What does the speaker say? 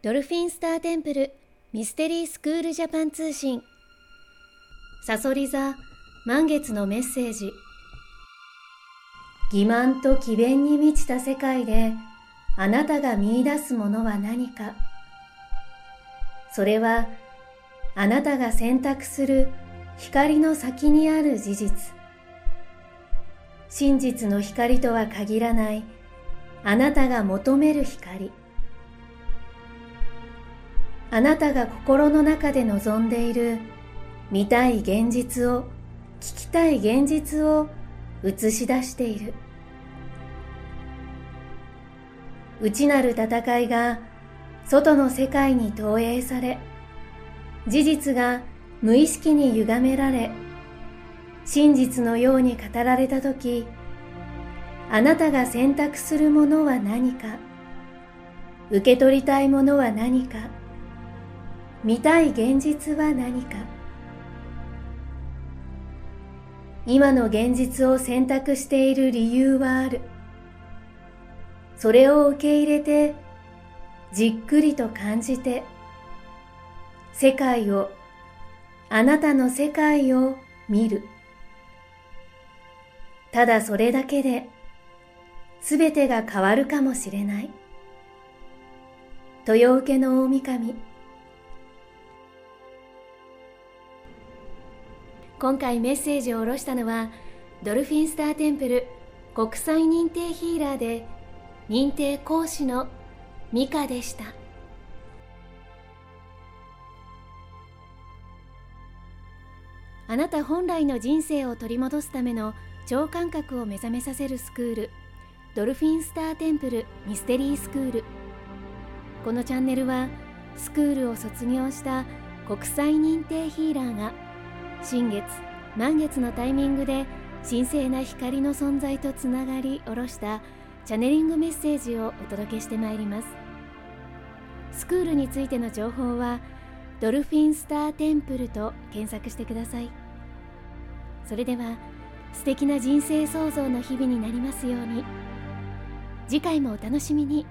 ドルフィンスターテンプルミステリースクールジャパン通信。サソリ座満月のメッセージ。欺瞞と詭弁に満ちた世界であなたが見出すものは何か。それはあなたが選択する光の先にある事実。真実の光とは限らないあなたが求める光。あなたが心の中で望んでいる見たい現実を聞きたい現実を映し出している。内なる戦いが外の世界に投影され事実が無意識に歪められ真実のように語られた時あなたが選択するものは何か受け取りたいものは何か見たい現実は何か。今の現実を選択している理由はある。それを受け入れてじっくりと感じて世界をあなたの世界を見る。ただそれだけで全てが変わるかもしれない。豊受の大神。今回メッセージを下ろしたのはドルフィンスターテンプル国際認定ヒーラーで認定講師のミカでした。あなた本来の人生を取り戻すための超感覚を目覚めさせるスクールドルフィンスターテンプルミステリースクール。このチャンネルはスクールを卒業した国際認定ヒーラーが新月満月のタイミングで神聖な光の存在とつながり下ろしたチャネリングメッセージをお届けしてまいります。スクールについての情報はドルフィンスターテンプルと検索してください。それでは素敵な人生創造の日々になりますように。次回もお楽しみに。